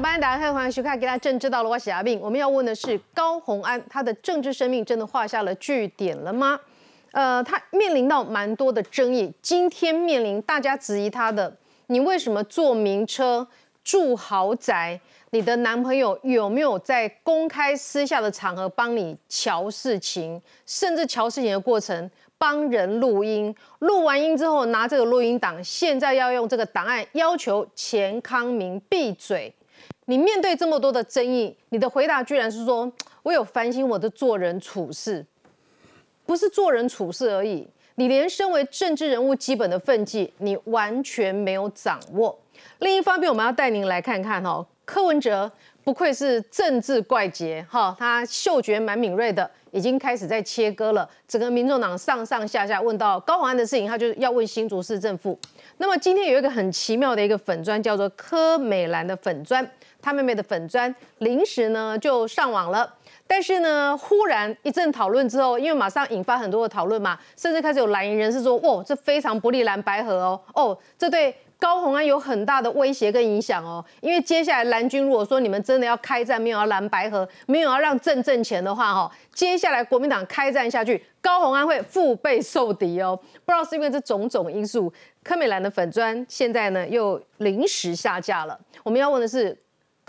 好，欢迎大家看，欢迎收看《给他政治到了我是阿病。我们要问的是高红安，他的政治生命真的画下了句点了吗？呃，他面临到蛮多的争议。今天面临大家质疑他的，你为什么坐名车、住豪宅？你的男朋友有没有在公开私下的场合帮你瞧事情，甚至瞧事情的过程？帮人录音，录完音之后拿这个录音档，现在要用这个档案要求钱康明闭嘴。你面对这么多的争议，你的回答居然是说：“我有反省我的做人处事，不是做人处事而已，你连身为政治人物基本的分际，你完全没有掌握。”另一方面，我们要带您来看看哈，柯文哲不愧是政治怪杰哈，他嗅觉蛮敏锐的。已经开始在切割了，整个民众党上上下下问到高虹安的事情，他就要问新竹市政府。那么今天有一个很奇妙的一个粉砖，叫做柯美兰的粉砖，他妹妹的粉砖临时呢就上网了，但是呢忽然一阵讨论之后，因为马上引发很多的讨论嘛，甚至开始有蓝营人士说，哇，这非常不利蓝白河哦，哦，这对。高虹安有很大的威胁跟影响哦，因为接下来蓝军如果说你们真的要开战，没有要蓝白河，没有要让正挣钱的话，哈，接下来国民党开战下去，高虹安会腹背受敌哦。不知道是因为这种种因素，柯美兰的粉砖现在呢又临时下架了。我们要问的是，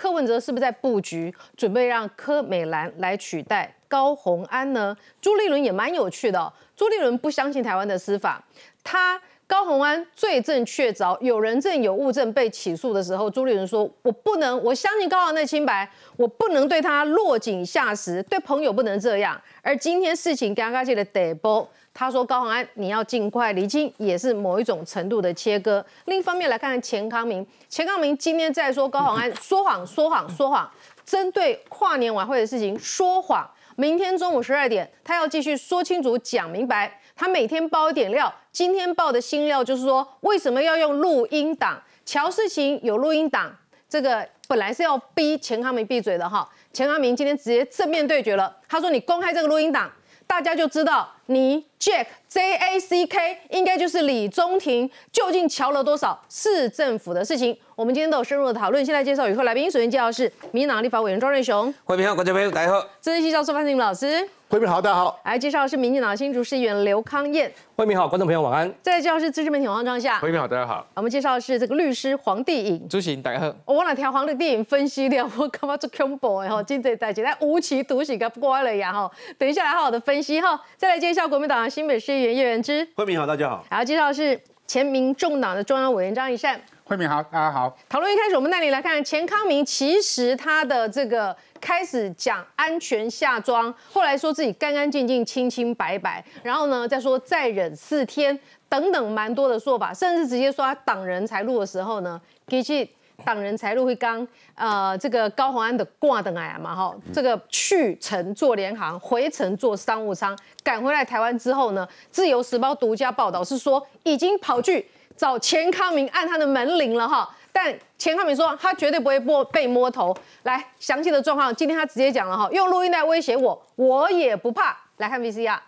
柯文哲是不是在布局，准备让柯美兰来取代高虹安呢？朱立伦也蛮有趣的，朱立伦不相信台湾的司法，他。高鸿安罪证确凿，有人证有物证被起诉的时候，朱立伦说：“我不能，我相信高鸿安的清白，我不能对他落井下石，对朋友不能这样。”而今天事情刚刚起的得波，他说高鸿安你要尽快离清，也是某一种程度的切割。另一方面来看看钱康明，钱康明今天在说高鸿安说谎说谎说谎，针对跨年晚会的事情说谎。明天中午十二点，他要继续说清楚讲明白。他每天爆一点料，今天爆的新料就是说，为什么要用录音档？乔世琴有录音档，这个本来是要逼钱康明闭嘴的哈。钱康明今天直接正面对决了，他说：“你公开这个录音档，大家就知道你 Jack J A C K 应该就是李宗廷究竟瞧了多少市政府的事情。”我们今天都有深入的讨论，现在介绍与会来宾，首先介绍是民进党立法委员庄瑞雄，欢迎好，观众朋友大家好，资深系教授范成老师。慧敏好，大家好。来介绍是民进党新竹市议员刘康燕。慧敏好，观众朋友晚安。再介绍是资深媒体黄庄夏。慧敏好，大家好。我们介绍是这个律师黄帝颖。主席大家好。我哪条黄的电影分析了，我干嘛做恐怖哎哈？今天大家无期徒刑个乖了呀哈。等一下来好好的分析哈。再来介绍国民党新北市议员叶元之。慧敏好，大家好。还要介绍是前民众党的中央委员张一善。慧敏好，大家好。讨论一开始，我们带你来看钱康明，其实他的这个。开始讲安全下装，后来说自己干干净净、清清白白，然后呢再说再忍四天等等，蛮多的说法，甚至直接说他挡人财路的时候呢，其实挡人财路会刚呃这个高鸿安的挂等来嘛哈，这个去程做联航，回程做商务舱，赶回来台湾之后呢，自由时报独家报道是说已经跑去找钱康明按他的门铃了哈。但钱康明说他绝对不会摸被摸头。来，详细的状况，今天他直接讲了哈，用录音带威胁我，我也不怕。来看 VCR。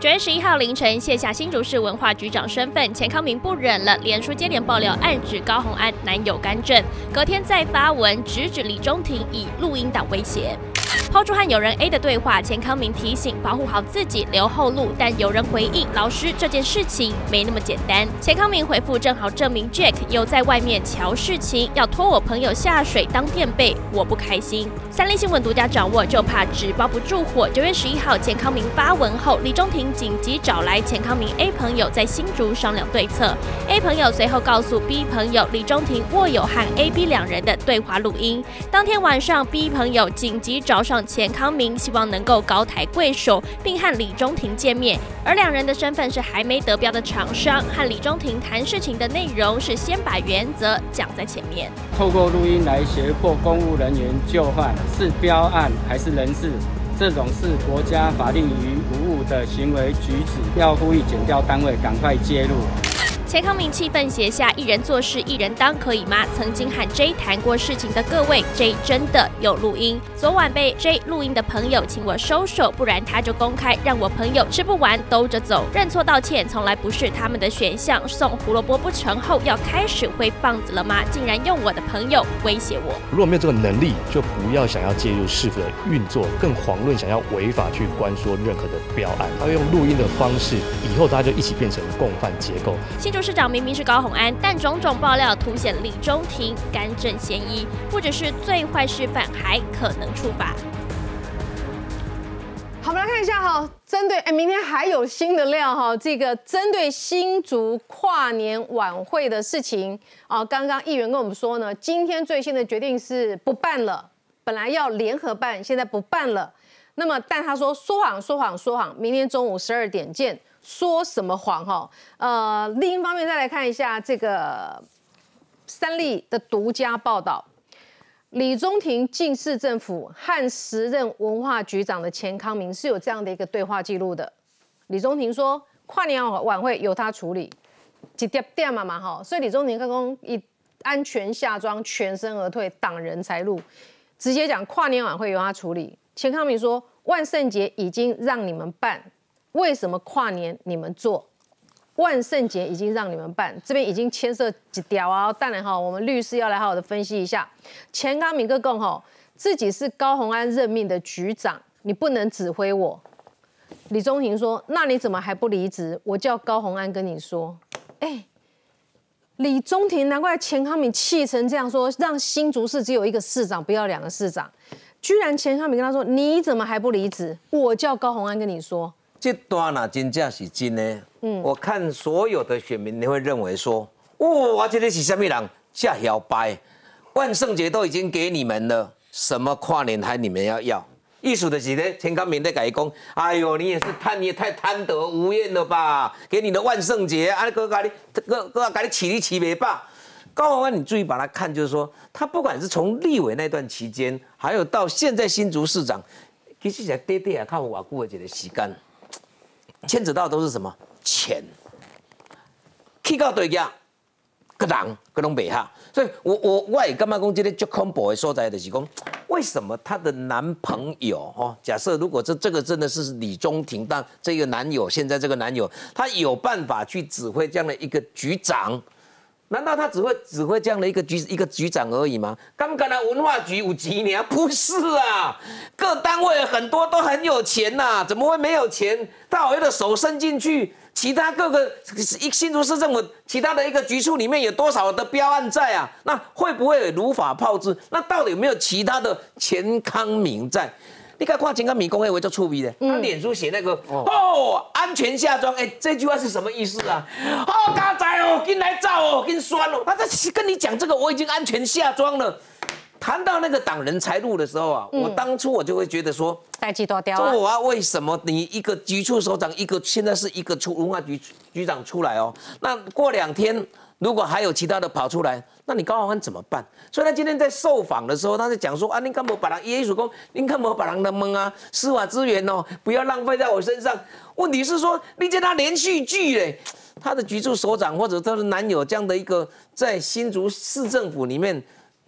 九月十一号凌晨卸下新竹市文化局长身份，钱康明不忍了，连书接连爆料暗指高虹安男友干政，隔天再发文直指李中庭以录音档威胁。抛出和友人 A 的对话，钱康明提醒保护好自己，留后路。但有人回应老师，这件事情没那么简单。钱康明回复正好证明 Jack 有在外面瞧事情，要拖我朋友下水当垫背，我不开心。三立新闻独家掌握，就怕纸包不住火。九月十一号，钱康明发文后，李中庭紧急找来钱康明 A 朋友在新竹商量对策。A 朋友随后告诉 B 朋友，李中庭握有和 A、B 两人的对话录音。当天晚上，B 朋友紧急找上。钱康明希望能够高抬贵手，并和李中庭见面，而两人的身份是还没得标的厂商，和李中庭谈事情的内容是先把原则讲在前面。透过录音来胁迫公务人员就范，是标案还是人事？这种是国家法令于无误的行为举止，要呼吁检调单位赶快介入。钱康明气愤写下“一人做事一人当”，可以吗？曾经和 J 谈过事情的各位，J 真的有录音。昨晚被 J 录音的朋友，请我收手，不然他就公开让我朋友吃不完兜着走。认错道歉从来不是他们的选项。送胡萝卜不成后，要开始挥棒子了吗？竟然用我的朋友威胁我。如果没有这个能力，就不要想要介入市府的运作，更遑论想要违法去关说任何的标案。他用录音的方式，以后大家就一起变成共犯结构。新竹市长明明是高虹安，但种种爆料凸显李中庭干政嫌疑，不只是最坏示范，还可能处罚。好，我们来看一下哈，针对哎，明天还有新的料哈，这个针对新竹跨年晚会的事情啊，刚刚议员跟我们说呢，今天最新的决定是不办了，本来要联合办，现在不办了。那么，但他说说谎，说谎，说谎，明天中午十二点见。说什么谎哈？呃，另一方面再来看一下这个三立的独家报道，李中庭进市政府和时任文化局长的钱康明是有这样的一个对话记录的。李中庭说，跨年晚会由他处理，几点点嘛嘛哈，所以李中庭刚刚一安全下装，全身而退，挡人财路，直接讲跨年晚会由他处理。钱康明说，万圣节已经让你们办。为什么跨年你们做，万圣节已经让你们办，这边已经牵涉几条啊？当然哈，我们律师要来好好的分析一下。钱刚明哥讲哈，自己是高鸿安任命的局长，你不能指挥我。李宗廷说，那你怎么还不离职？我叫高鸿安跟你说。哎，李宗廷难怪钱康敏气成这样说，让新竹市只有一个市长，不要两个市长。居然钱康敏跟他说，你怎么还不离职？我叫高鸿安跟你说。这段呐，真正是真的。嗯，我看所有的选民，你会认为说，哇，这里是什么人？下摇摆，万圣节都已经给你们了，什么跨年还你们要要？艺术的是呢，钱康明在改工。哎呦，你也是贪，你也太贪得无厌了吧？给你的万圣节，啊，哥哥你，哥哥给你起立起没吧？高宏安，你注意把他看，就是说，他不管是从立委那段期间，还有到现在新竹市长，其实在短短也，看我过的这个时间。牵扯到都是什么钱？去到对家，个人个拢袂哈，所以我我我也干嘛讲这个就恐怖的所在的是讲，为什么她的男朋友哦？假设如果这这个真的是李中廷，但这个男友现在这个男友，他有办法去指挥这样的一个局长？难道他只会指挥这样的一个局一个局长而已吗？刚刚的文化局有几年？不是啊，各单位很多都很有钱呐，怎么会没有钱？他好的手伸进去，其他各个一新竹市政府其他的一个局处里面有多少的标案在啊？那会不会如法炮制？那到底有没有其他的钱康明在？你看，看金刚米工业为做出名的，他脸书写那个哦，安全下装，哎，这句话是什么意思啊？哦，嘎仔哦，跟来照哦，跟酸哦，他在跟你讲这个，我已经安全下装了。谈到那个挡人财路的时候啊，我当初我就会觉得说，代际多刁啊！我为什么你一个局处首长，一个现在是一个出文化局局长出来哦？那过两天。如果还有其他的跑出来，那你高宏安怎么办？所以他今天在受访的时候，他在讲说啊，你干嘛把人耶稣公，你干嘛把人的蒙啊？司法资源哦，不要浪费在我身上。问题是说，你见他连续剧嘞，他的局处首长或者他的男友这样的一个在新竹市政府里面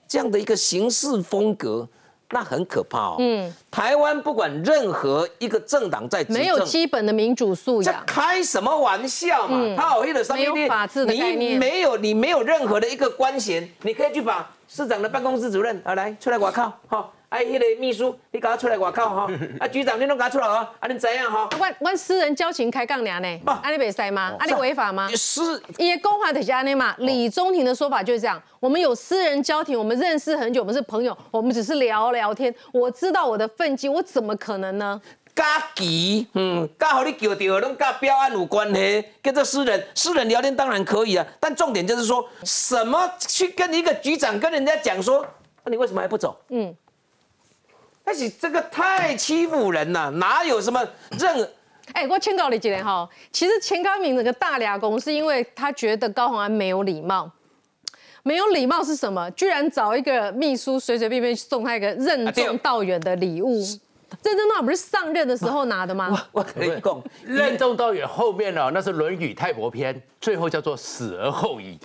这样的一个行事风格。那很可怕哦。嗯，台湾不管任何一个政党在没有基本的民主素养，开什么玩笑嘛？他好意思上面没有法治的概念，没有你没有任何的一个官衔，你可以去把市长的办公室主任啊来出来，我靠，好。哎，那个秘书，你赶他出来外口哈！啊，局长，你拢赶他出来啊！啊，你怎样哈？我我私人交情开杠俩呢？不，啊，你袂使吗？啊，你违法吗？是，也公法的家呢嘛。李宗廷的说法就是这样：我们有私人交情，我们认识很久，我们是朋友，我们只是聊聊天。我知道我的分际，我怎么可能呢？加急，嗯，加好你叫到，拢跟标案有关系，跟这私人私人聊天当然可以啊，但重点就是说什么去跟一个局长跟人家讲说，那你为什么还不走？嗯。但是这个太欺负人了，哪有什么任？哎，我劝告你几点哈？其实钱康明那个大俩公是因为他觉得高鸿安没有礼貌，没有礼貌是什么？居然找一个秘书随随便便送他一个任重道远的礼物，郑正道不是上任的时候拿的吗？我我可以讲，任重道远后面呢，那是《论语泰伯篇》，最后叫做死而后已。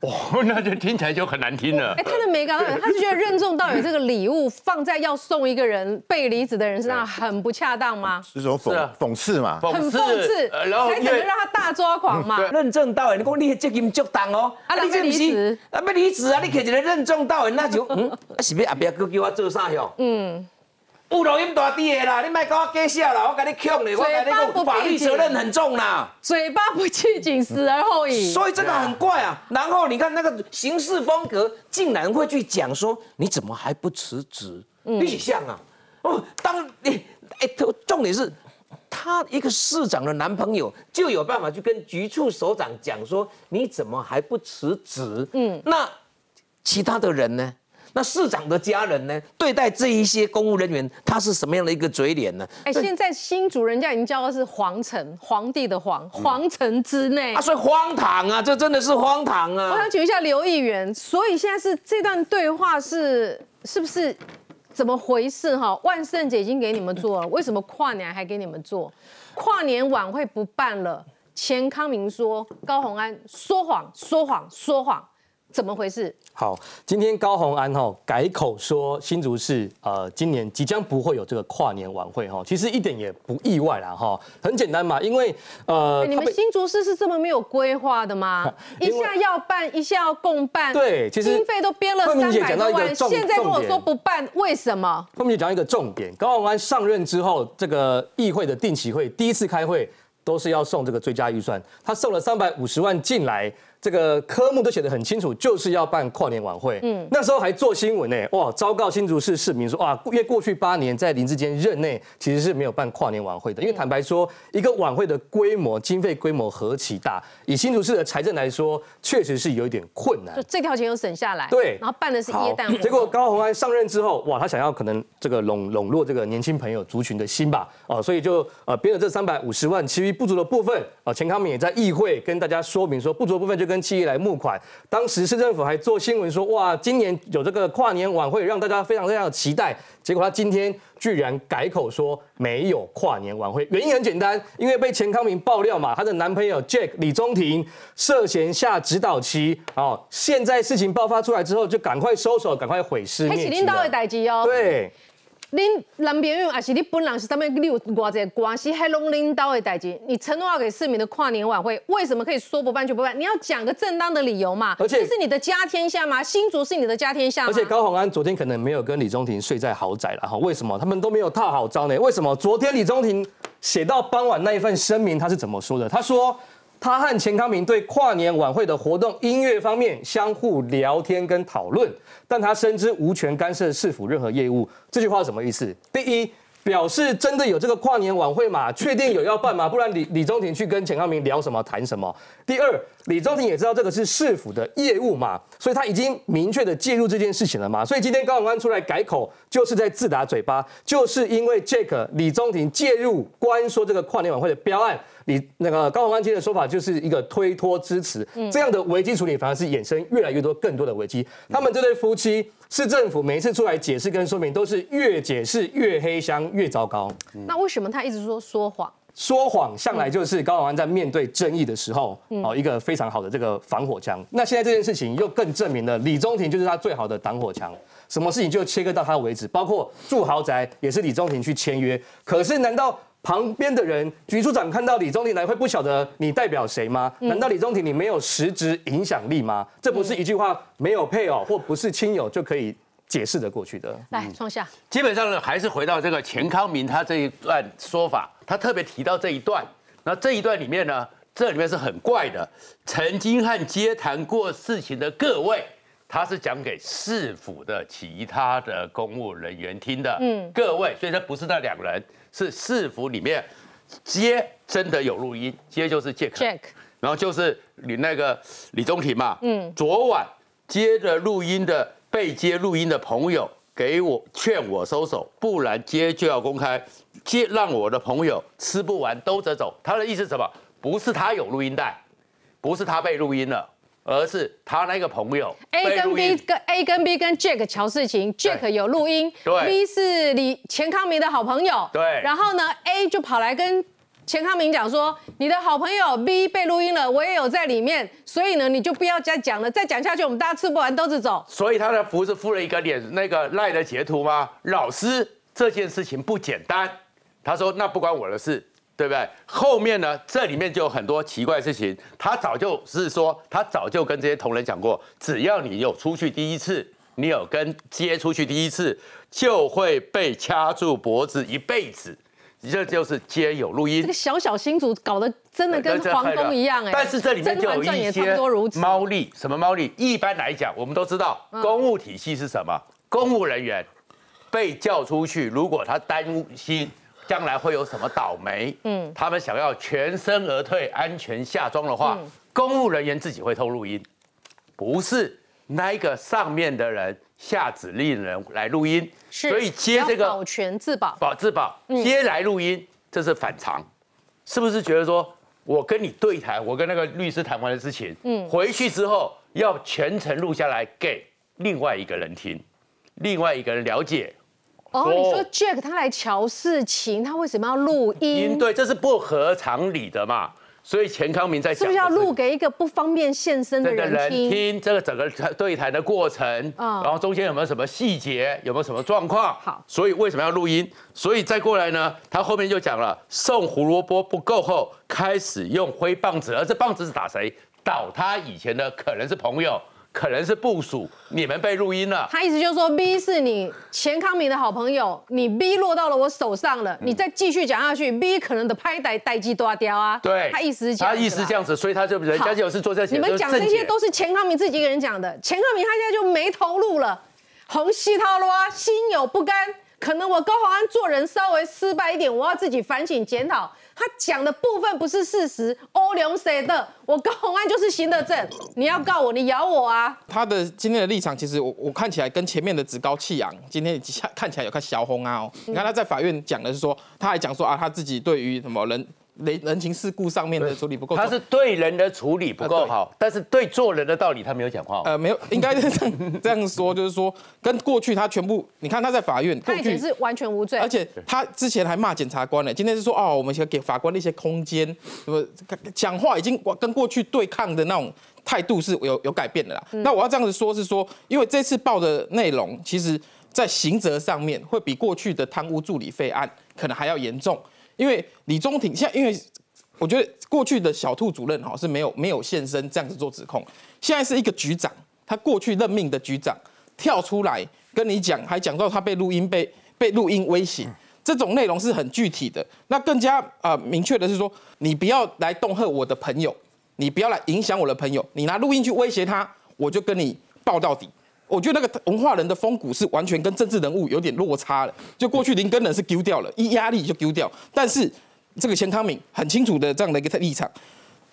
哦，那就听起来就很难听了哎、。他的美感到底，他是觉得任重道远这个礼物放在要送一个人被离子的人身上很不恰当吗？是种讽讽刺嘛？很讽刺，呃然后才因为整个让他大抓狂嘛。任重道远，你讲你的责任足重哦，啊人要离职啊要离职啊，你摕一个任重道远，那就嗯，啊是要后壁佫叫我做啥哟？嗯。有录音大滴的啦，你莫跟我假笑啦，我跟你呛咧，我跟你讲，法律责任很重啦。嘴巴不去紧，死而后已。所以这个很怪啊。然后你看那个行事风格，竟然会去讲说你怎么还不辞职？你起像啊？哦，当你哎，重点是。他一个市长的男朋友就有办法去跟局处首长讲说，你怎么还不辞职？嗯，那其他的人呢？那市长的家人呢？对待这一些公务人员，他是什么样的一个嘴脸呢？哎、现在新主人家已经叫的是皇城，皇帝的皇，皇城之内。啊，所以荒唐啊，这真的是荒唐啊！我想请问一下刘议员，所以现在是这段对话是是不是怎么回事哈？万圣节已经给你们做了，为什么跨年还给你们做？跨年晚会不办了，钱康明说高虹安说谎，说谎，说谎，怎么回事？好，今天高虹安哈改口说新竹市呃今年即将不会有这个跨年晚会哈，其实一点也不意外啦哈，很简单嘛，因为呃哎你们新竹市是这么没有规划的吗？一下要办，一下要共办，对其实经费都编了三百多万，现在跟我说不办，为什么？后面就讲一个重点，高虹安上任之后，这个议会的定期会第一次开会都是要送这个追加预算，他送了三百五十万进来，这个科目都写得很清楚，就是要办跨年晚会。嗯，那时候还做新闻呢，哇，昭告新竹市市民说，哇，因为过去八年在林志坚任内其实是没有办跨年晚会的，因为坦白说，一个晚会的规模、经费规模何其大，以新竹市的财政来说，确实是有一点困难。就。这条钱有省下来，对。然后办的是耶诞结果高虹安上任之后，哇，他想要可能这个笼笼络这个年轻朋友族群的心吧，哦，所以就呃编了这三百五十万，其余不足的部分，啊，钱康明也在议会跟大家说明说，不足部分就跟企业来募款。当时市政府还做新闻说，哇，今年有这个跨年晚会，让大家非常非常的期待。结果他今天居然改口说没有跨年晚会，原因很简单，因为被钱康明爆料嘛，她的男朋友 Jack 李宗廷涉嫌下指导期，哦，现在事情爆发出来之后，就赶快收手，赶快毁尸灭迹还是领导的。代志哦。对，恁男朋友还是你本人是上面你有偌济关系，还拢领导的代志。你承诺要给市民的跨年晚会，为什么可以说不办就不办？你要讲个正当的理由嘛。而且这是你的家天下吗？新竹是你的家天下吗？而且高虹安昨天可能没有跟李宗廷睡在豪宅了哈，为什么？他们都没有套好招呢？为什么？昨天李宗廷写到傍晚那一份声明，他是怎么说的？他说。他和钱康明对跨年晚会的活动音乐方面相互聊天跟讨论，但他深知无权干涉市府任何业务。这句话什么意思？第一，表示真的有这个跨年晚会嘛？确定有要办吗？不然李李宗廷去跟钱康明聊什么谈什么？第二，李宗廷也知道这个是市府的业务嘛，所以他已经明确的介入这件事情了嘛。所以今天高永安出来改口，就是在自打嘴巴，就是因为 Jack 李宗廷介入关说这个跨年晚会的标案。李那个高宏安今天的说法就是一个推脱支持，这样的危机处理反而是衍生越来越多更多的危机。他们这对夫妻，市政府每一次出来解释跟说明，都是越解释越黑箱，越糟糕。那为什么他一直说说谎？说谎向来就是高永安在面对争议的时候，哦，一个非常好的这个防火墙。那现在这件事情又更证明了李宗廷就是他最好的挡火墙，什么事情就切割到他为止，包括住豪宅也是李宗廷去签约。可是难道？旁边的人，局处长看到李宗廷来，会不晓得你代表谁吗？难道李宗廷你没有实质影响力吗？这不是一句话没有配偶或不是亲友就可以解释得过去的。来，创下，基本上呢，还是回到这个钱康明他这一段说法，他特别提到这一段。那这一段里面呢，这里面是很怪的。曾经和接谈过事情的各位，他是讲给市府的其他的公务人员听的。嗯，各位，所以他不是那两人，是市府里面接真的有录音，接就是 Jack，, Jack 然后就是你那个李宗廷嘛。嗯，昨晚接着录音的被接录音的朋友。给我劝我收手，不然接就要公开，接让我的朋友吃不完兜着走。他的意思是什么？不是他有录音带，不是他被录音了，而是他那个朋友 A 跟 B 跟 A 跟 B 跟 Jack 乔事情，Jack 有录音对，B 是李钱康明的好朋友，对。然后呢，A 就跑来跟钱康明讲说，你的好朋友 B 被录音了，我也有在里面，所以呢，你就不要再讲了，再讲下去我们大家吃不完兜着走。所以他的不是附了一个脸那个赖的截图吗？老师这件事情不简单，他说那不关我的事，对不对？后面呢，这里面就有很多奇怪的事情。他早就是说，他早就跟这些同仁讲过，只要你有出去第一次，你有跟接出去第一次，就会被掐住脖子一辈子。这就是接有录音这个。小小新竹搞得真的跟皇宫一样哎，但是这里面就有一些多如此。猫腻，什么猫腻？一般来讲，我们都知道嗯公务体系是什么？公务人员被叫出去，如果他担心将来会有什么倒霉，嗯，他们想要全身而退、安全下庄的话，嗯。公务人员自己会偷录音，不是那一个上面的人下指令人来录音，是所以接这个保全自保。保自保嗯。接来录音，这是反常，是不是觉得说我跟你对谈，我跟那个律师谈完的事情，嗯，回去之后要全程录下来给另外一个人听，另外一个人了解哦，你说 Jack 他来瞧事情，他为什么要录音音，？对，这是不合常理的嘛。所以钱康明在讲的是不是要录给一个不方便现身的这个人人听？听这个整个对谈的过程，嗯然后中间有没有什么细节，有没有什么状况？好所以为什么要录音？所以再过来呢，他后面就讲了，送胡萝卜不够后，开始用挥棒子，而这棒子是打谁？倒他以前的可能是朋友，可能是部署，你们被录音了。他意思就是说，B 是你钱康明的好朋友，你 B 落到了我手上了，你再继续讲下去，B 可能的拍歹待机多掉啊。对，他意思是这样，他意思是这。样子，所以他就人家就是做这些，你们讲这些都是钱康明自己一个人讲的，钱康明他现在就没投入了，红西套路啊，心有不甘。可能我高宏安做人稍微失败一点，我要自己反省检讨。他讲的部分不是事实，欧良谁的？我告洪安就是行得正，你要告我，你咬我啊！他的今天的立场，其实我我看起来跟前面的趾高气扬，今天看看起来有看小红啊哦。你看他在法院讲的是说，他还讲说啊，他自己对于什么人人人情世故上面的处理不够重，他是对人的处理不够好，但是对做人的道理他没有讲话。呃没有，应该是这样这样说，就是说跟过去他全部，你看他在法院过去他以前是完全无罪，而且他之前还骂检察官呢，今天是说哦，我们想给法官的一些空间，什么讲话已经跟过去对抗的那种态度是有有改变的啦。那我要这样子说，是说，因为这次报的内容，其实在刑责上面会比过去的贪污助理费案可能还要严重，因为李中庭现在因为。我觉得过去的小兔主任哈是没有没有现身这样子做指控，现在是一个局长，他过去任命的局长跳出来跟你讲，还讲到他被录音被被录音威胁，这种内容是很具体的。那更加呃明确的是说，你不要来恫吓我的朋友，你不要来影响我的朋友，你拿录音去威胁他，我就跟你报到底。我觉得那个文化人的风骨是完全跟政治人物有点落差了。就过去林根人是丢掉了，一压力就丢掉，但是这个钱康敏很清楚的这样的一个立场，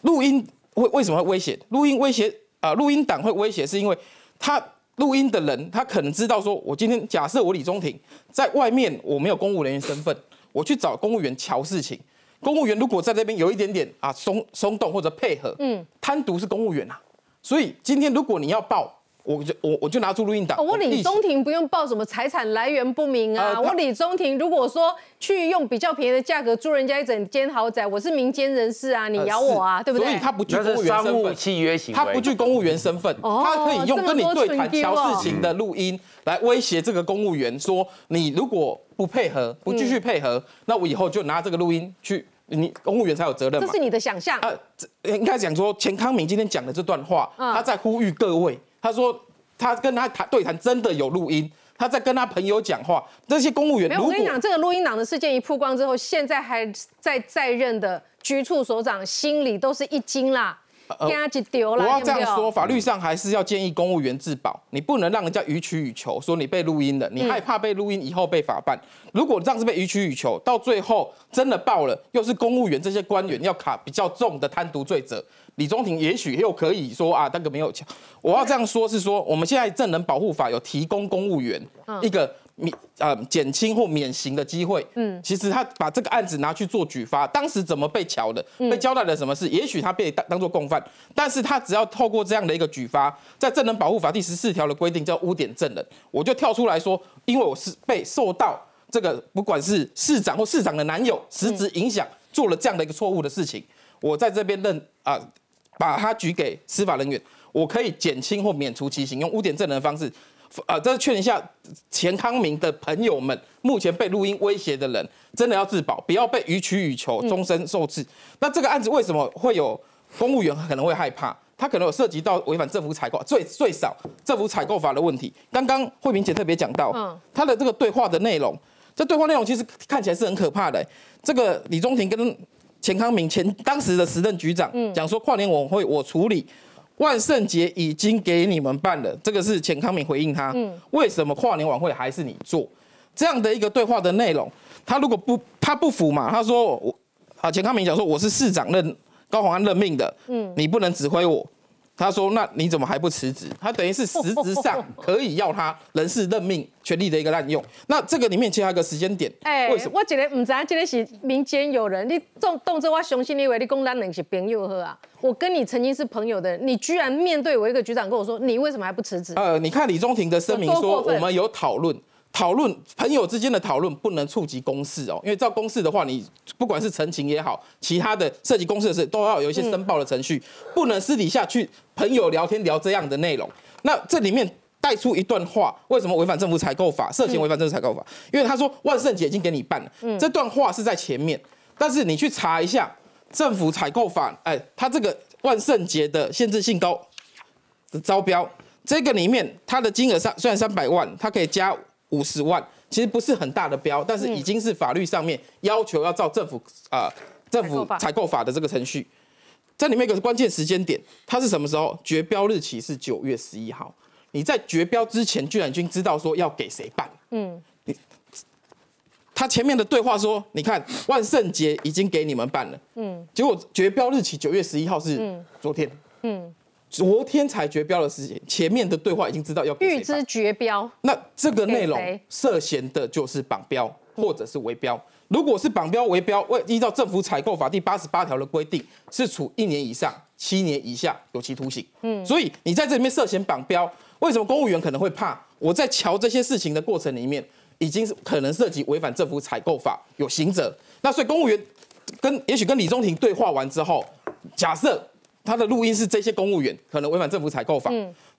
录音为为什么会威胁？录音威胁啊，录音党会威胁，是因为他录音的人，他可能知道说，我今天假设我李中庭在外面我没有公务人员身份，我去找公务员瞧事情，公务员如果在这边有一点点啊松松动或者配合，嗯，贪渎是公务员啊，所以今天如果你要报，我就我我就拿出录音档，哦我李中庭不用报什么财产来源不明啊，呃我李中庭如果说去用比较便宜的价格租人家一整间豪宅，我是民间人士啊，你呃咬我啊，是对不对？所以他不具公务员。契约行为，他不具公务员身份，哦他可以用跟你对谈这么多蠢乔丢哦事情的录音来威胁这个公务员，说你如果不配合，不继续配合，那我以后就拿这个录音去，你公务员才有责任嘛。这是你的想象。啊，这应该讲说钱康明今天讲的这段话，嗯他在呼吁各位，他说他跟他谈对谈真的有录音，他在跟他朋友讲话，这些公务员没有，我跟你讲，这个录音档的事件一曝光之后，现在还在在任的局处所长心里都是一惊啦，我要这样说，法律上还是要建议公务员自保，你不能让人家予取予求，说你被录音了，你害怕被录音以后被法办。如果这样是被予取予求，到最后真的爆了，又是公务员这些官员要卡比较重的贪渎罪责，李宗廷也许又可以说啊，那个没有强。我要这样说，是说我们现在证人保护法有提供公务员一个免呃减轻或免刑的机会。嗯，其实他把这个案子拿去做举发，当时怎么被瞧的，被交代了什么事？也许他被当当做共犯，但是他只要透过这样的一个举发，在《证人保护法》第十四条的规定叫污点证人，我就跳出来说，因为我是被受到这个不管是市长或市长的男友实质影响，做了这样的一个错误的事情，我在这边认啊、把他举给司法人员，我可以减轻或免除其刑，用污点证人的方式。呃，这是劝一下钱康明的朋友们，目前被录音威胁的人，真的要自保，不要被予取予求，终身受制。那这个案子为什么会有公务员可能会害怕？他可能有涉及到违反政府采购最最少政府采购法的问题。刚刚慧明姐特别讲到，嗯他的这个对话的内容，这对话内容其实看起来是很可怕的、这个李宗廷跟钱康明前当时的时任局长讲说，跨年晚会我处理。万圣节已经给你们办了，这个是钱康明回应他，为什么跨年晚会还是你做？这样的一个对话的内容，他如果不他不服嘛，他说我啊钱康明讲说我是市长任高鸿安任命的，嗯，你不能指挥我。他说那你怎么还不辞职？他等于是实质上 可以要他人事任命权力的一个滥用。那这个里面其实还有一个时间点，哎、为什么？我一个唔知道这个是民间有人，你动动这我雄心你以为你讲咱两是朋友好啊？我跟你曾经是朋友的人，你居然面对我一个局长跟我说，你为什么还不辞职？呃，你看李中庭的声明说，我们有讨论，讨论朋友之间的讨论不能触及公事哦，因为照公事的话，你不管是陈情也好，其他的涉及公事的事，都要有一些申报的程序，不能私底下去朋友聊天聊这样的内容。那这里面带出一段话，为什么违反政府采购法，涉嫌违反政府采购法？因为他说万圣节已经给你办了，这段话是在前面，但是你去查一下政府采购法，哎，它这个万圣节的限制性高的招标，这个里面它的金额上虽然三百万，它可以加五十万，其实不是很大的标，但是已经是法律上面要求要照政府啊、呃政府采购法采购法的这个程序。这里面有个关键时间点，它是什么时候？绝标日期是九月十一号。你在绝标之前，居然已经知道说要给谁办。嗯，你他前面的对话说，你看万圣节已经给你们办了。嗯，结果绝标日期九月十一号是昨天。嗯，昨天才绝标的事情，前面的对话已经知道要预知绝标，那这个内容涉嫌的就是绑标或者是围标。如果是绑标围标，为依照政府采购法第八十八条的规定，是处一年以上七年以下有期徒刑。嗯，所以你在这里面涉嫌绑标，为什么公务员可能会怕？我在瞧这些事情的过程里面，已经是可能涉及违反政府采购法，有刑责。那所以公务员跟也许跟李宗廷对话完之后，假设他的录音是这些公务员可能违反政府采购法，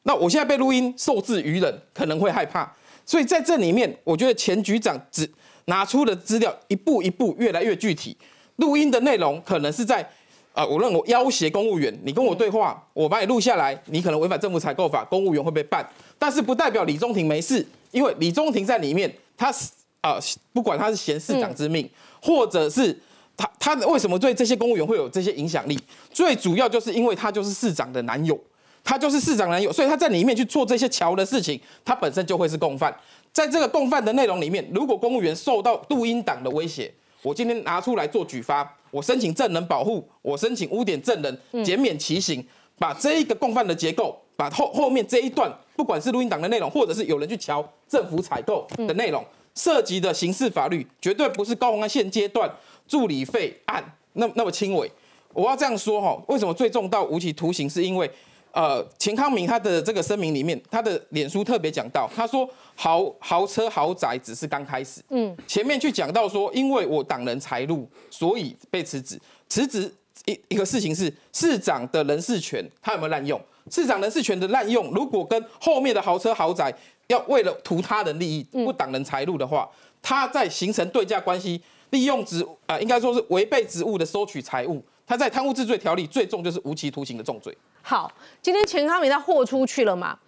那我现在被录音受制于人，可能会害怕。所以在这里面，我觉得前局长只拿出的资料一步一步越来越具体，录音的内容可能是在。啊、我认我要挟公务员，你跟我对话，我把你录下来，你可能违反政府采购法，公务员会被办，但是不代表李中庭没事，因为李中庭在里面，他是啊、不管他是嫌市长之命，或者是他他为什么对这些公务员会有这些影响力？最主要就是因为他就是市长的男友，他就是市长男友，所以他在里面去做这些桥的事情，他本身就会是共犯。在这个共犯的内容里面，如果公务员受到录音党的威胁，我今天拿出来做举发，我申请证人保护，我申请污点证人减免其刑，把这一个共犯的结构，把后后面这一段，不管是录音党的内容，或者是有人去瞧政府采购的内容，涉及的刑事法律，绝对不是高鸿安现阶段助理费案那那么轻微。我要这样说哈，为什么最重到无期徒刑？是因为呃，钱康明他的这个声明里面，他的脸书特别讲到，他说豪豪车豪宅只是刚开始，嗯，前面去讲到说，因为我挡人财路，所以被辞职。辞职一一个事情是市长的人事权，他有没有滥用？市长人事权的滥用，如果跟后面的豪车豪宅要为了图他人利益，不挡人财路的话，他在形成对价关系，利用职啊、呃，应该说是违背职务的收取财物，他在贪污治罪条例最重就是无期徒刑的重罪。好，今天钱康明他豁出去了嘛？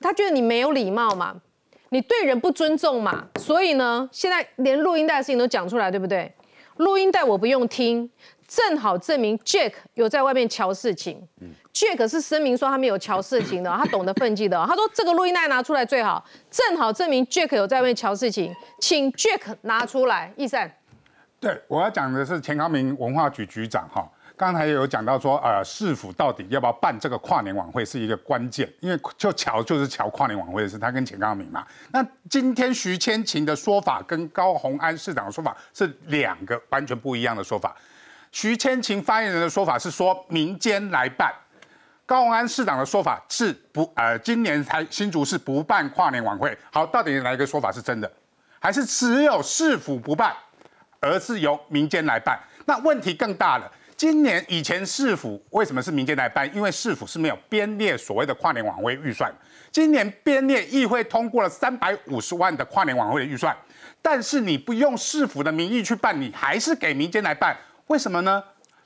他觉得你没有礼貌嘛？你对人不尊重嘛？所以呢，现在连录音带的事情都讲出来，对不对？录音带我不用听，正好证明 Jack 有在外面瞧事情。Jack 是声明说他没有瞧事情的，他懂得分际的。他说这个录音带拿出来最好，正好证明 Jack 有在外面瞧事情，请 Jack 拿出来。易善，对，我要讲的是钱康明文化局局长哈，刚才有讲到说，呃，市府到底要不要办这个跨年晚会是一个关键，因为就瞧就是瞧跨年晚会的事，他跟钱康明嘛。那今天徐千晴的说法跟高鸿安市长的说法是两个完全不一样的说法。徐千晴发言人的说法是说民间来办，高鸿安市长的说法是不呃，今年才新竹市不办跨年晚会。好，到底哪一个说法是真的？还是只有市府不办，而是由民间来办？那问题更大了。今年以前市府为什么是民间来办？因为市府是没有编列所谓的跨年晚会预算。今年编列议会通过了三百五十万的跨年晚会的预算，但是你不用市府的名义去办，你还是给民间来办，为什么呢？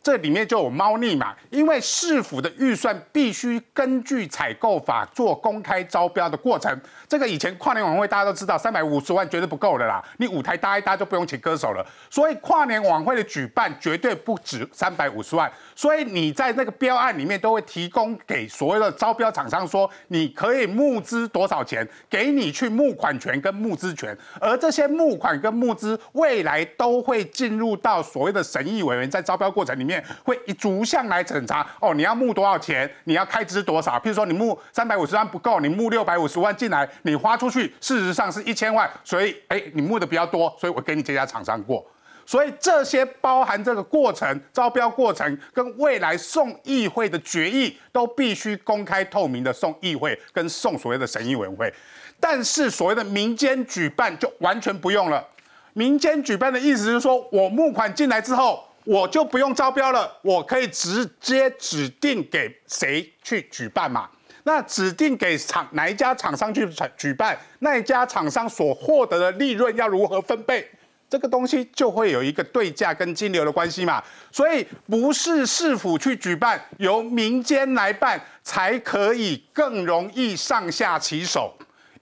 这里面就有猫腻嘛，因为市府的预算必须根据采购法做公开招标的过程。这个以前跨年晚会大家都知道，三百五十万绝对不够的啦，你舞台搭一搭就不用请歌手了。所以跨年晚会的举办绝对不止三百五十万。所以你在那个标案里面都会提供给所谓的招标厂商说，你可以募资多少钱，给你去募款权跟募资权，而这些募款跟募资未来都会进入到所谓的审议委员在招标过程里面会一逐项来审查。哦，你要募多少钱，你要开支多少？譬如说你募三百五十万不够，你募六百五十万进来，你花出去事实上是一千万，所以哎，你募的比较多，所以我给你这家厂商过。所以这些包含这个过程、招标过程跟未来送议会的决议，都必须公开透明的送议会跟送所谓的审议委员会。但是所谓的民间举办就完全不用了。民间举办的意思是说，我募款进来之后，我就不用招标了，我可以直接指定给谁去举办嘛？那指定给厂哪一家厂商去举办，那一家厂商所获得的利润要如何分配？这个东西就会有一个对价跟金流的关系嘛，所以不是市府去举办，由民间来办才可以更容易上下其手，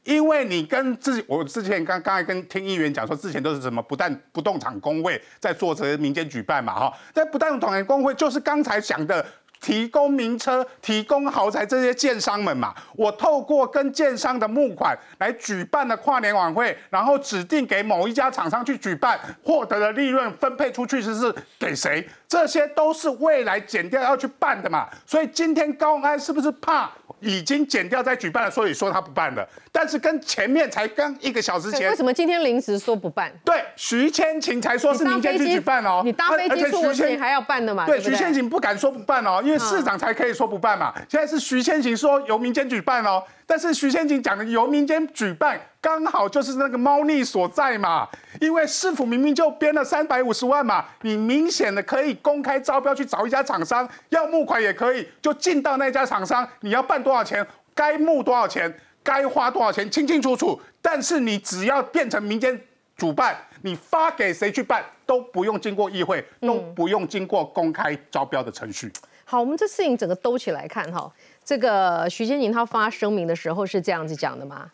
因为你跟自己我之前刚刚才跟听议员讲说，之前都是什么不但不动产工会在做这些民间举办嘛，哈，在不但动产工会就是刚才讲的。提供名车、提供豪宅这些建商们嘛，我透过跟建商的募款来举办的跨年晚会，然后指定给某一家厂商去举办，获得的利润分配出去是是给谁？这些都是未来减掉要去办的嘛。所以今天高安是不是怕？已经减掉再举办了，所以说他不办了。但是跟前面才刚一个小时前，为什么今天临时说不办？对，徐千晴才说是明天去举办哦。你搭飞机出国前还要办的嘛？对，徐千晴不敢说不办哦，因为市长才可以说不办嘛。现在是徐千晴说由民间举办哦。但是徐千晴讲的由民间举办，刚好就是那个猫腻所在嘛。因为市府明明就编了三百五十万嘛，你明显的可以公开招标去找一家厂商，要募款也可以，就进到那家厂商，你要办多少钱，该募多少钱，该花多少钱，清清楚楚。但是你只要变成民间主办，你发给谁去办，都不用经过议会，都不用经过公开招标的程序。好，我们这事情整个兜起来看哈。这个徐千宁他发声明的时候是这样子讲的嘛？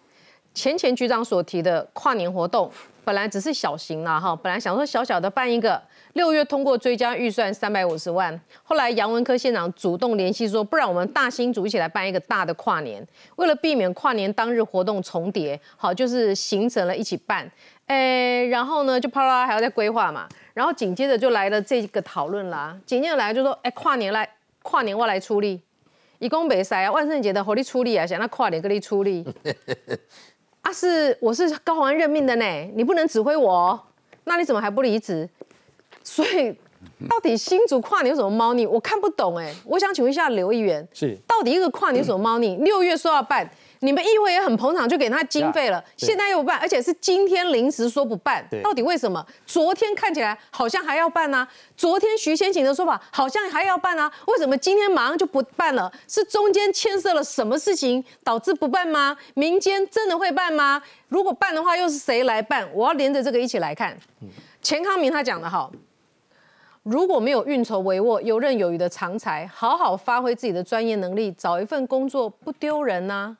前前局长所提的跨年活动本来只是小型啦，哈，本来想说小小的办一个，六月通过追加预算三百五十万，后来杨文科县长主动联系说，不然我们大新组一起来办一个大的跨年，为了避免跨年当日活动重叠，好，就是形成了一起办，哎，然后呢就啪啦还要再规划嘛，然后紧接着就来了这个讨论啦，紧接着来就说，哎，跨年来，跨年我来出力。一共没塞啊，万圣节的火力出力啊，想那跨年给你出力。啊，是我是高宏安任命的呢，你不能指挥我，那你怎么还不离职？所以到底新竹跨年有什么猫腻？我看不懂哎，我想请问一下刘议员，是到底一个跨年有什么猫腻？六月说要办。你们议会也很捧场，就给他经费了。现在又不办，而且是今天临时说不办，到底为什么？昨天看起来好像还要办呢。昨天徐先行的说法好像还要办啊，为什么今天马上就不办了？是中间牵涉了什么事情导致不办吗？民间真的会办吗？如果办的话，又是谁来办？我要连着这个一起来看。钱康明他讲的哈，如果没有运筹帷幄、游刃有余的长才，好好发挥自己的专业能力，找一份工作不丢人呐。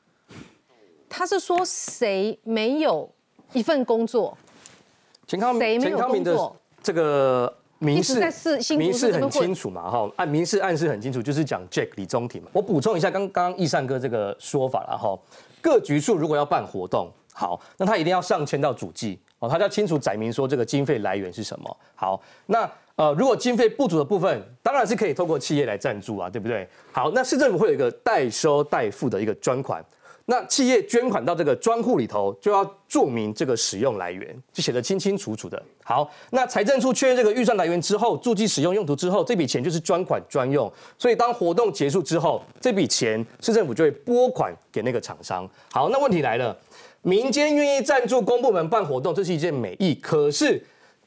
他是说谁没有一份工作？钱康明，的这个民事民事很清楚嘛，哈，按民事暗示很清楚，就是讲 Jack 李宗廷嘛。我补充一下，刚刚易善哥这个说法了哈，各局处如果要办活动，好，那他一定要上签到主计哦，他要清楚载明说这个经费来源是什么。好，那呃，如果经费不足的部分，当然是可以透过企业来赞助啊，对不对？好，那市政府会有一个代收代付的一个专款。那企业捐款到这个专户里头，就要注明这个使用来源，就写得清清楚楚的。好，那财政处确认这个预算来源之后，注记使用用途之后，这笔钱就是专款专用。所以当活动结束之后，这笔钱市政府就会拨款给那个厂商。好，那问题来了，民间愿意赞助公部门办活动，这是一件美意，可是。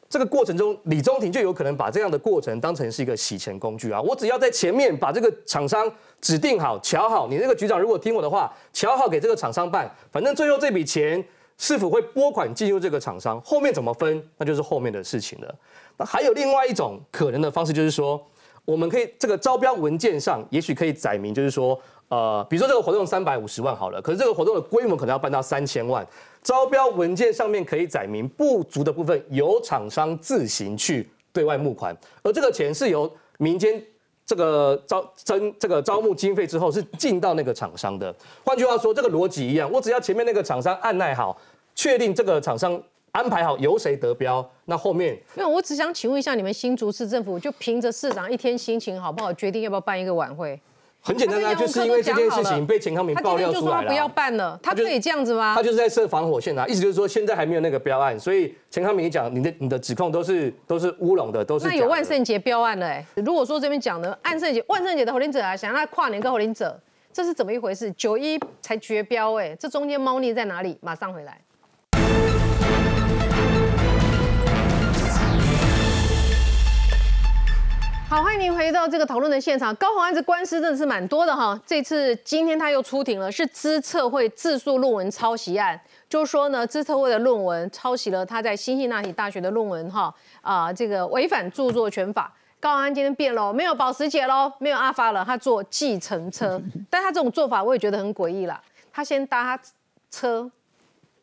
这个过程中，李宗廷就有可能把这样的过程当成是一个洗钱工具啊！我只要在前面把这个厂商指定好、瞧好，你那个局长如果听我的话，瞧好给这个厂商办，反正最后这笔钱是否会拨款进入这个厂商，后面怎么分，那就是后面的事情了。那还有另外一种可能的方式，就是说，我们可以这个招标文件上，也许可以载明，就是说。呃，比如说这个活动三百五十万好了，可是这个活动的规模可能要办到三千万，招标文件上面可以载明不足的部分由厂商自行去对外募款，而这个钱是由民间这个招征这个招募经费之后是进到那个厂商的。换句话说，这个逻辑一样，我只要前面那个厂商按耐好，确定这个厂商安排好由谁得标，那后面没有，我只想请问一下，你们新竹市政府就凭着市长一天心情好不好，决定要不要办一个晚会？很简单啊，就是因为这件事情被钱康明爆料出来了。不要办了，他可以这样子吗？他就是在设防火线啊，意思就是说现在还没有那个标案，所以钱康明讲你的你的指控都是都是乌龙的，都是。那有万圣节标案了哎，如果说这边讲的万圣节万圣节的火灵者啊，想要跨年跟火灵者，这是怎么一回事？九一才绝标哎，这中间猫腻在哪里？马上回来。好，欢迎您回到这个讨论的现场。高虹安这官司真的是蛮多的哈。这次今天他又出庭了，是资策会自诉论文抄袭案。就是说呢，资策会的论文抄袭了他在新西那提大学的论文哈啊，这个违反著作权法。高虹安今天变喽，没有保时捷喽，没有阿发了，他坐计程车。但他这种做法我也觉得很诡异啦。他先搭车，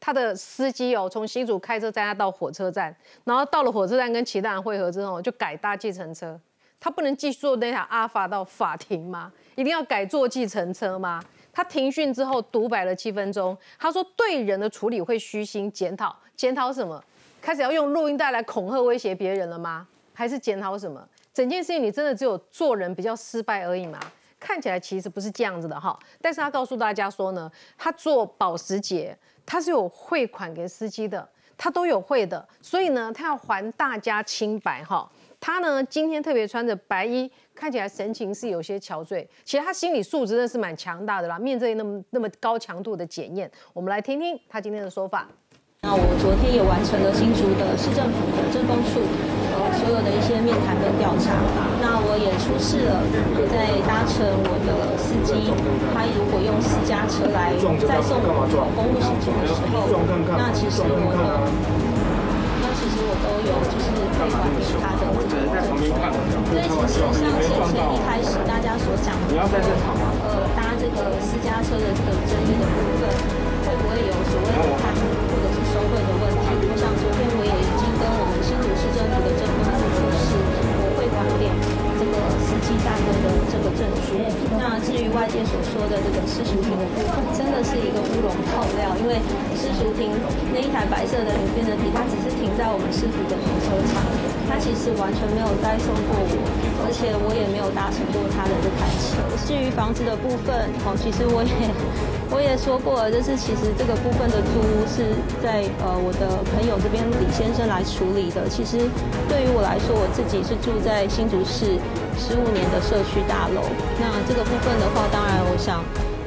他的司机哦从新竹开车载他到火车站，然后到了火车站跟其他人会合之后，就改搭计程车。他不能继续坐那台阿法到法庭吗？一定要改坐计程车吗？他停讯之后独白了七分钟，他说对人的处理会虚心检讨，检讨什么？开始要用录音带来恐吓威胁别人了吗？还是检讨什么？整件事情你真的只有做人比较失败而已吗？看起来其实不是这样子的哈。但是他告诉大家说呢，他做保时捷，他是有汇款给司机的，他都有汇的，所以呢，他要还大家清白哈。他呢，今天特别穿着白衣，看起来神情是有些憔悴。其实他心理素质真的是蛮强大的啦，面对那么那么高强度的检验，我们来听听他今天的说法。那我昨天也完成了新竹的市政府的政风处呃所有的一些面谈跟调查。那我也出示了我在搭乘我的司机，他如果用私家车来再送我公务行程的时候，那其实我的。都有就是汇款给他的这个证据，所以其实像先前一开始大家所讲的，呃，搭这个私家车的这个争议的部分，会不会有所谓的贪污或者是收贿的问题？我想昨天我也已经跟我们新竹市政府的政风处说是，我会还给这个司机大哥的这个证书。那至于外界所说的这个私塾庭的部分，真的是一个乌龙爆料，因为私塾庭那一台白色的领变的体，它只是停在我们市府的停车场，他其实完全没有栽送过我，而且我也没有搭乘过他的这台车。至于房子的部分，哦，其实我也我也说过了，就是其实这个部分的租屋是在呃我的朋友这边李先生来处理的。其实对于我来说，我自己是住在新竹市十五年的社区大楼，那这个部分的话，当然我想。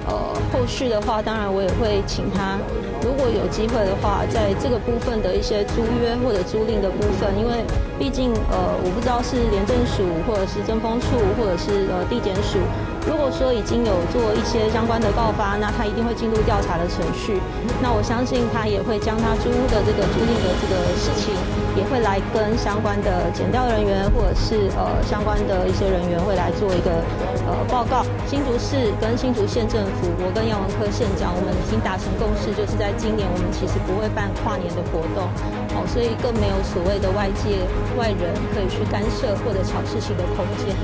呃，后续的话，当然我也会请他，如果有机会的话，在这个部分的一些租约或者租赁的部分，因为毕竟呃，我不知道是廉政署或者是政风处或者是呃地检署。如果说已经有做一些相关的告发，那他一定会进入调查的程序。那我相信他也会将他租屋的这个租赁的这个事情，也会来跟相关的检调人员或者是呃相关的一些人员会来做一个呃报告。新竹市跟新竹县政府，我跟杨文科县长，我们已经达成共识，就是在今年我们其实不会办跨年的活动，哦，所以更没有所谓的外界外人可以去干涉或者吵事情的空间。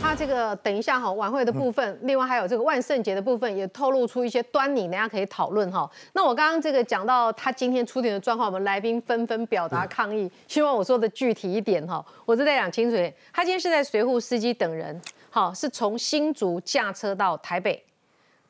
他这个等一下哈，晚会的部分，另外还有这个万圣节的部分，也透露出一些端倪，大家可以讨论哈。那我刚刚这个讲到他今天出庭的状况，我们来宾纷纷表达抗议，希望我说的具体一点哈。我是在讲清楚点，他今天是在随护司机等人，好，是从新竹驾车到台北，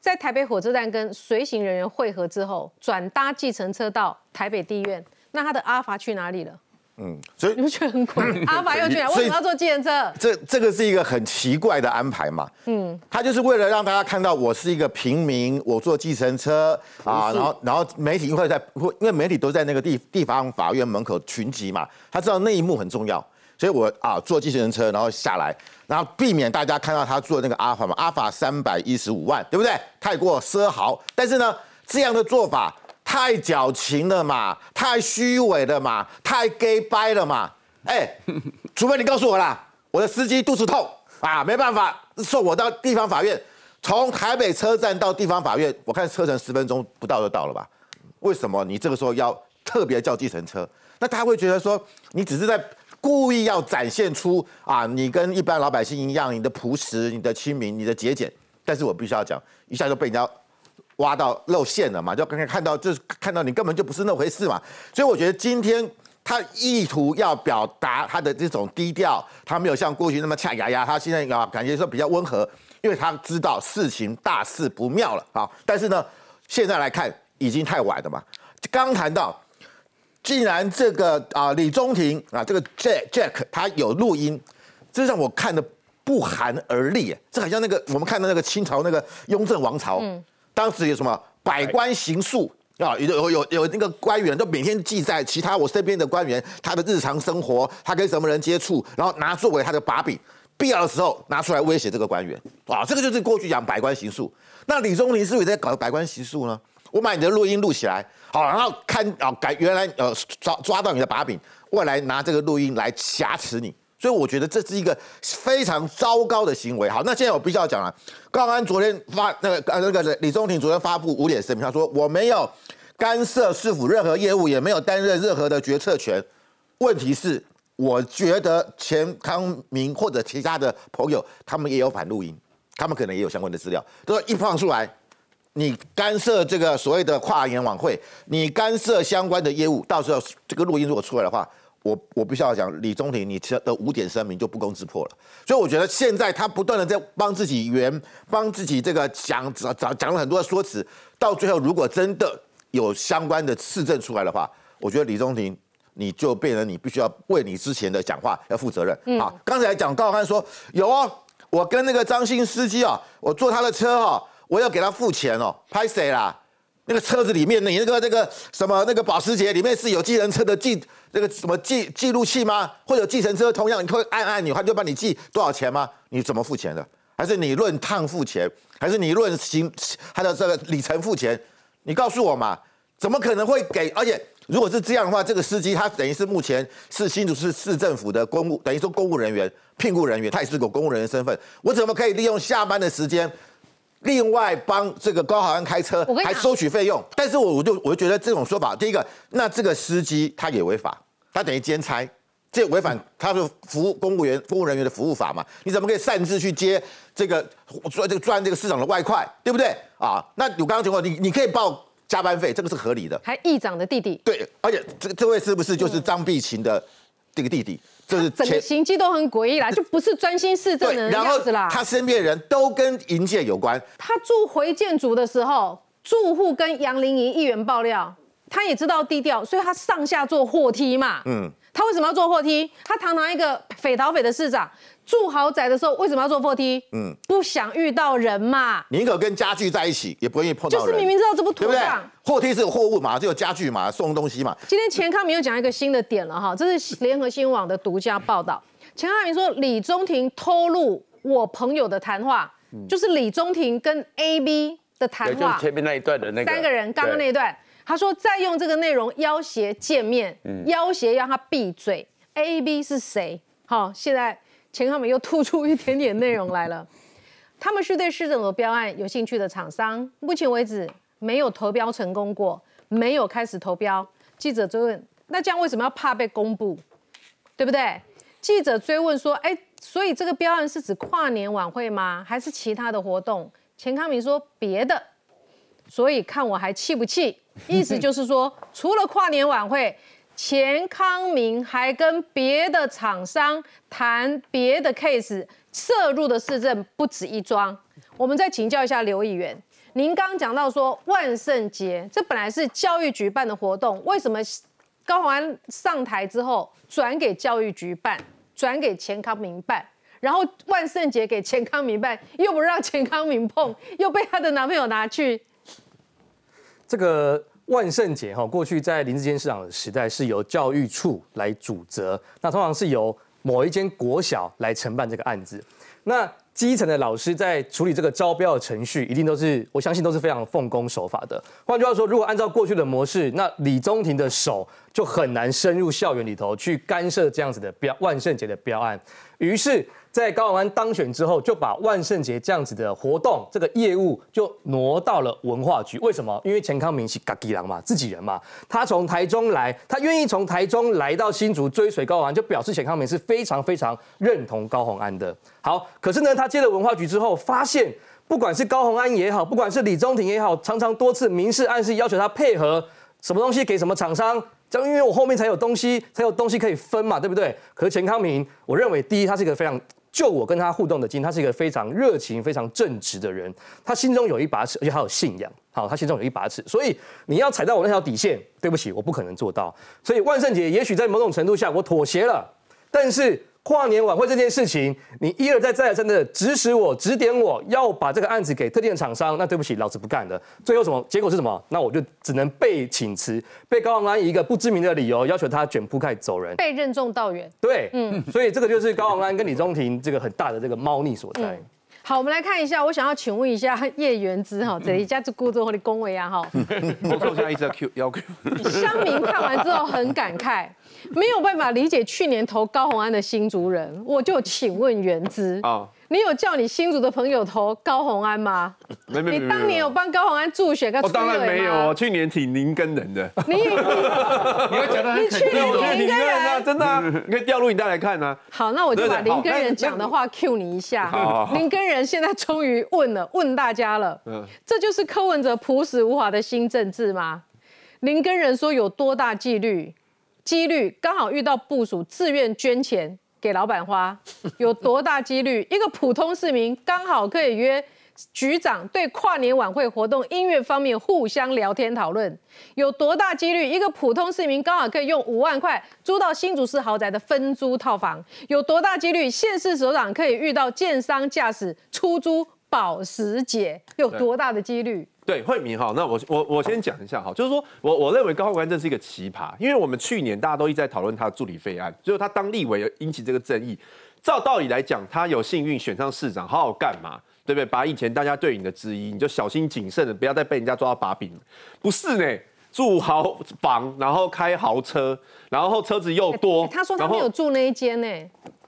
在台北火车站跟随行人员会合之后，转搭计程车到台北地院。那他的阿法去哪里了？嗯，所以你不觉得很怪？阿法又去哪？为什么要坐计程车？这这个是一个很奇怪的安排嘛。嗯，他就是为了让大家看到我是一个平民，我坐计程车啊，然后然后媒体会在会，因为媒体都在那个地地方法院门口群集嘛，他知道那一幕很重要，所以我啊坐计程车然后下来，然后避免大家看到他坐那个阿法嘛，阿法三百一十五万，对不对？太过奢豪，但是呢，这样的做法。太矫情了嘛，太虚伪了嘛，太 gay 掰了嘛，哎，除非你告诉我啦，我的司机肚子痛啊，没办法送我到地方法院，从台北车站到地方法院，我看车程十分钟不到就到了吧？为什么你这个时候要特别叫计程车？那他会觉得说你只是在故意要展现出啊，你跟一般老百姓一样，你的朴实、你的亲民、你的节俭，但是我必须要讲，一下就被人家。挖到露馅了嘛？就刚刚看到，就是看到你根本就不是那回事嘛。所以我觉得今天他意图要表达他的这种低调，他没有像过去那么恰牙牙，他现在啊感觉说比较温和，因为他知道事情大事不妙了啊。但是呢，现在来看已经太晚了嘛。刚谈到，既然这个啊李宗廷啊这个 Jack Jack 他有录音，这让我看的不寒而栗。这好像那个我们看到那个清朝那个雍正王朝。当时有什么百官行述啊？有有有有那个官员都每天记载其他我身边的官员他的日常生活，他跟什么人接触，然后拿作为他的把柄，必要的时候拿出来威胁这个官员啊。这个就是过去讲百官行述。那李宗林是不是在搞百官行述呢？我把你的录音录起来，好，然后看啊改原来呃抓抓到你的把柄，我来拿这个录音来挟持你。所以我觉得这是一个非常糟糕的行为。好，那现在我必须要讲了。高安昨天发那个呃那个李宗廷昨天发布五点声明，他说我没有干涉市府任何业务，也没有担任任何的决策权。问题是，我觉得钱康明或者其他的朋友，他们也有反录音，他们可能也有相关的资料。都说一放出来，你干涉这个所谓的跨年晚会，你干涉相关的业务，到时候这个录音如果出来的话。我我必须要讲，李宗廷你的五点声明就不攻自破了，所以我觉得现在他不断的在帮自己圆，帮自己这个讲讲讲了很多的说辞，到最后如果真的有相关的事证出来的话，我觉得李宗廷你就变成你必须要为你之前的讲话要负责任。啊，刚才讲高汉说有哦，我跟那个张鑫司机啊，我坐他的车哈，我要给他付钱哦，拍谁啦？那个车子里面，你那个那个什么那个保时捷里面是有计程车的记那个什么记记录器吗？或者计程车同样你会按按钮，他就帮你记多少钱吗？你怎么付钱的？还是你论趟付钱？还是你论行他的这个里程付钱？你告诉我嘛？怎么可能会给？而且如果是这样的话，这个司机他等于是目前是新竹市市政府的公务，等于说公务人员聘雇人员，他也是个公务人员身份。我怎么可以利用下班的时间？另外帮这个高豪安开车，还收取费用，但是我我就我就觉得这种说法，第一个，那这个司机他也违法，他等于兼差，这违反他是服务公务员公务人员的服务法嘛？你怎么可以擅自去接这个赚这个赚这个市场的外快，对不对啊？那有刚刚情况，你你可以报加班费，这个是合理的。还议长的弟弟，对，而且这这位是不是就是张碧琴的这个弟弟？就是整个行迹都很诡异啦，就不是专心市政的样子啦。他身边的人都跟营建有关。他住回建组的时候，住户跟杨玲仪议员爆料，他也知道低调，所以他上下坐货梯嘛。嗯。他为什么要坐货梯？他堂堂一个匪逃匪的市长，住豪宅的时候为什么要坐货梯？嗯，不想遇到人嘛。宁可跟家具在一起，也不愿意碰到人。就是明明知道这不妥当。货梯是有货物嘛，就有家具嘛，送东西嘛。今天钱康明又讲一个新的点了哈，这是联合新闻网的独家报道。钱康明说，李宗廷透露我朋友的谈话，就是李宗廷跟 A B 的谈话，就是前面那一段的那个三个人刚刚那一段。他说再用这个内容要挟见面，要挟让他闭嘴。A、B 是谁？好，现在钱康美又吐出一点点内容来了。他们是对市政府标案有兴趣的厂商，目前为止没有投标成功过，没有开始投标。记者追问：那这样为什么要怕被公布？对不对？记者追问说：哎，所以这个标案是指跨年晚会吗？还是其他的活动？钱康明说别的，所以看我还气不气？意思就是说，除了跨年晚会，钱康明还跟别的厂商谈别的 case，涉入的市政不止一桩。我们再请教一下刘议员，您刚讲到说万圣节，这本来是教育局办的活动，为什么高虹安上台之后转给教育局办，转给钱康明办？然后万圣节给钱康明办，又不让钱康明碰，又被她的男朋友拿去。这个万圣节哈，过去在林志坚市长的时代是由教育处来主责，那通常是由某一间国小来承办这个案子。那基层的老师在处理这个招标的程序，一定都是我相信都是非常奉公守法的。换句话说，如果按照过去的模式，那李宗廷的手就很难深入校园里头去干涉这样子的标万圣节的标案。于是。在高虹安当选之后，就把万圣节这样子的活动这个业务就挪到了文化局。为什么？因为钱康明是嘎吉郎嘛，自己人嘛。他从台中来，他愿意从台中来到新竹追随高虹安，就表示钱康明是非常非常认同高虹安的。好，可是呢，他接了文化局之后，发现不管是高虹安也好，不管是李宗廷也好，常常多次明示暗示要求他配合什么东西给什么厂商。这样，因为我后面才有东西，才有东西可以分嘛，对不对？可是钱康明，我认为第一，他是一个非常。就我跟他互动的经，他是一个非常热情、非常正直的人。他心中有一把尺，而且他有信仰。好，他心中有一把尺，所以你要踩到我那条底线，对不起，我不可能做到。所以万圣节，也许在某种程度下，我妥协了，但是。跨年晚会这件事情，你一而再再而三的指使我、指点我要把这个案子给特定的厂商，那对不起，老子不干了。最后什么结果是什么？那我就只能被请辞，被高宏安以一个不知名的理由要求他卷铺盖走人，被任重道远。对，嗯，所以这个就是高宏安跟李宗廷这个很大的这个猫腻所在。好，我们来看一下，我想要请问一下叶元之哈，这一家子故作或者恭维啊哈。我现在一直在 Q 要 Q。乡民看完之后很感慨。没有办法理解去年投高红安的新族人，我就请问原之啊，你有叫你新族的朋友投高红安吗？没没你当年有帮高红安助选？我当然没有，去年挺林根人的。你 你去年林根人啊，真的，你可以调录影带来看啊。好，那我就把林根人讲的话 Q 你一下。林根人现在终于问了，问大家了，这就是柯文哲朴实无华的新政治吗？林根人说有多大纪律？几率刚好遇到部署自愿捐钱给老板花，有多大几率？一个普通市民刚好可以约局长对跨年晚会活动音乐方面互相聊天讨论，有多大几率？一个普通市民刚好可以用五万块租到新竹市豪宅的分租套房，有多大几率？县市首长可以遇到建商驾驶出租保时捷，有多大的几率？对惠民哈，那我我我先讲一下哈，就是说我我认为高宏安这是一个奇葩，因为我们去年大家都一直在讨论他的助理费案，最后他当立委引起这个争议。照道理来讲，他有幸运选上市长，好好干嘛，对不对？把以前大家对你的质疑，你就小心谨慎的，不要再被人家抓到把柄。不是呢，住豪房，然后开豪车，然后车子又多。他说他没有住那一间呢。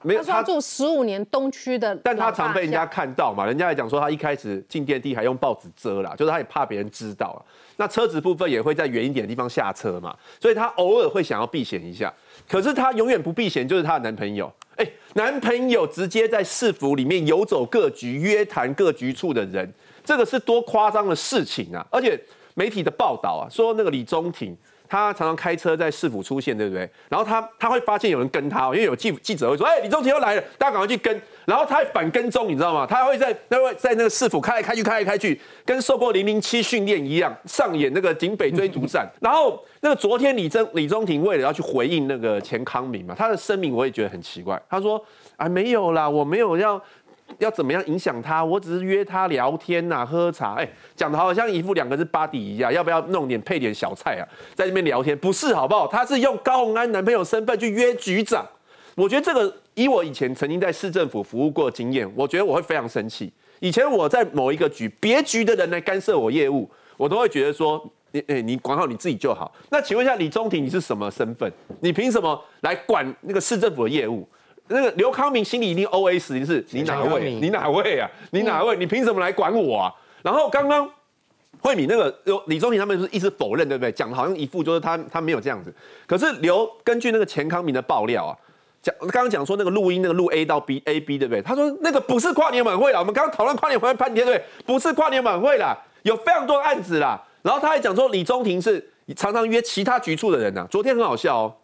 没有，他住十五年东区的，但他常被人家看到嘛，人家也讲说他一开始进电梯还用报纸遮啦，就是他也怕别人知道啊。那车子部分也会在远一点的地方下车嘛，所以他偶尔会想要避嫌一下。可是他永远不避嫌，就是他的男朋友，哎，男朋友直接在市府里面游走各局，约谈各局处的人，这个是多夸张的事情啊！而且媒体的报道啊，说那个李宗廷。他常常开车在市府出现，对不对？然后他他会发现有人跟他，因为有记记者会说：“哎，李宗廷又来了，大家赶快去跟。”然后他还反跟踪，你知道吗？他会在那位在那个市府开来开去，开来开去，跟受过零零七训练一样，上演那个警匪追逐战。然后那个昨天李宗李宗廷为了要去回应那个钱康明嘛，他的声明我也觉得很奇怪。他说：“啊，没有啦，我没有要。”要怎么样影响他？我只是约他聊天呐，喝茶。哎，讲的好像一副两个是巴底一样，要不要弄点配点小菜啊？在那边聊天不是好不好？他是用高洪安男朋友身份去约局长。我觉得这个以我以前曾经在市政府服务过的经验，我觉得我会非常生气。以前我在某一个局，别局的人来干涉我业务，我都会觉得说，你哎，你管好你自己就好。那请问一下李宗廷，你是什么身份？你凭什么来管那个市政府的业务？那个刘康明心里一定 O S，你是你哪位？你哪位啊？你哪位？你凭什么来管我啊？然后刚刚慧敏那个李宗廷他们是一直否认，对不对？讲的好像一副就是他他没有这样子。可是刘根据那个钱康明的爆料啊，讲刚刚讲说那个录音那个录 A 到 B A B 对不对？他说那个不是跨年晚会啦，我们刚刚讨论跨年晚会半天对不对？不是跨年晚会啦，有非常多案子啦。然后他还讲说李宗廷是常常约其他局处的人呐、昨天很好笑哦，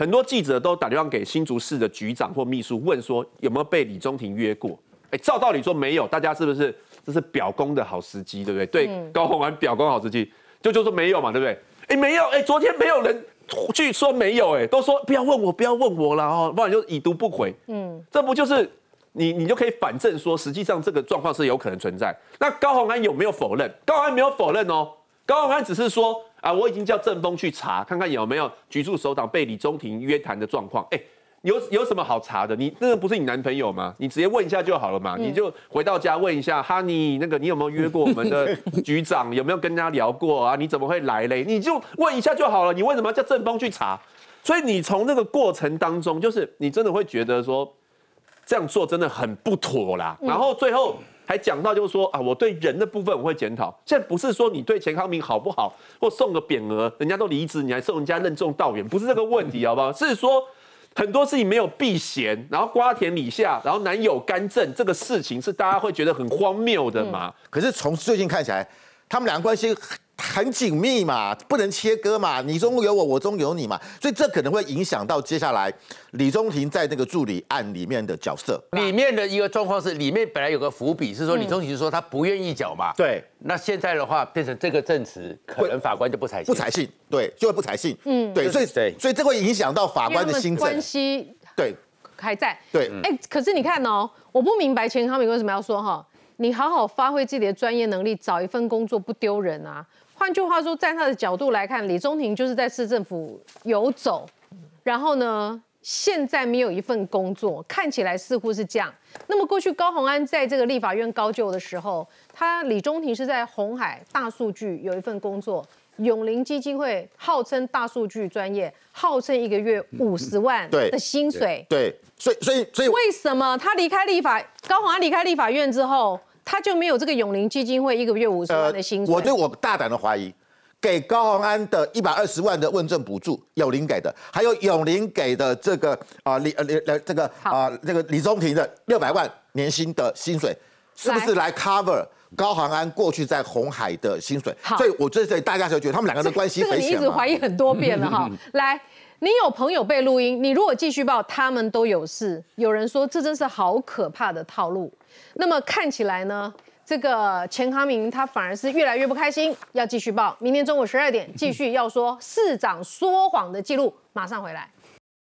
很多记者都打电话给新竹市的局长或秘书问说有没有被李中庭约过？哎，照道理说没有，大家是不是这是表功的好时机，对不对？对高虹安表功好时机，就就说没有嘛，对不对？哎，没有，哎，昨天没有人去说没有，哎，都说不要问我，不要问我了哦，不然就已读不回。嗯，这不就是你你就可以反证说，实际上这个状况是有可能存在。那高虹安有没有否认？高虹安没有否认哦，高虹安只是说啊，我已经叫正风去查，看看有没有局处首长被李中庭约谈的状况。哎。有有什么好查的？你那个不是你男朋友吗？你直接问一下就好了嘛。你就回到家问一下，哈尼那个你有没有约过我们的 局长？有没有跟他聊过啊？你怎么会来嘞？你就问一下就好了。你为什么要叫正风去查？所以你从那个过程当中，就是你真的会觉得说这样做真的很不妥啦。然后最后还讲到就是说啊，我对人的部分我会检讨。现在不是说你对钱康明好不好，或送个匾额，人家都离职，你还送人家任重道远，不是这个问题 好不好？是说。很多事情没有避嫌，然后瓜田李下，然后男友干政，这个事情是大家会觉得很荒谬的嘛？可是从最近看起来，他们两个关系很紧密嘛，不能切割嘛，你中有我，我中有你嘛，所以这可能会影响到接下来李宗廷在那个助理案里面的角色。里面的一个状况是，里面本来有个伏笔是说李宗廷说他不愿意缴嘛，对，那现在的话变成这个证词，可能法官就不采信，不采信，对，就会不采信，嗯，对，所以对。所以这会影响到法官的心关证，系对。还在。对，哎、可是你看哦，我不明白钱康明为什么要说哈，你好好发挥自己的专业能力，找一份工作不丢人啊。换句话说，站他的角度来看，李宗廷就是在市政府游走，然后呢，现在没有一份工作，看起来似乎是这样。那么过去高鸿安在这个立法院高就的时候，他李宗廷是在红海大数据有一份工作。永林基金会号称大数据专业，号称一个月五十万对的薪水，对，所以所以所以为什么他离开立法高鸿安离开立法院之后，他就没有这个永林基金会一个月五十万的薪水？呃我对我大胆的怀疑，给高鸿安的一百二十万的问政补助，永林给的，还有永林给的这个啊李呃李呃这个啊这个李宗廷的六百万年薪的薪水，是不是来 cover？高航安过去在红海的薪水，所以我这这大家就觉得他们两个人的关系这个你一直怀疑很多遍了哈。来，你有朋友被录音，你如果继续报，他们都有事。有人说这真是好可怕的套路。那么看起来呢，这个钱康明他反而是越来越不开心，要继续报。明天中午十二点继续要说市长说谎的记录，马上回来。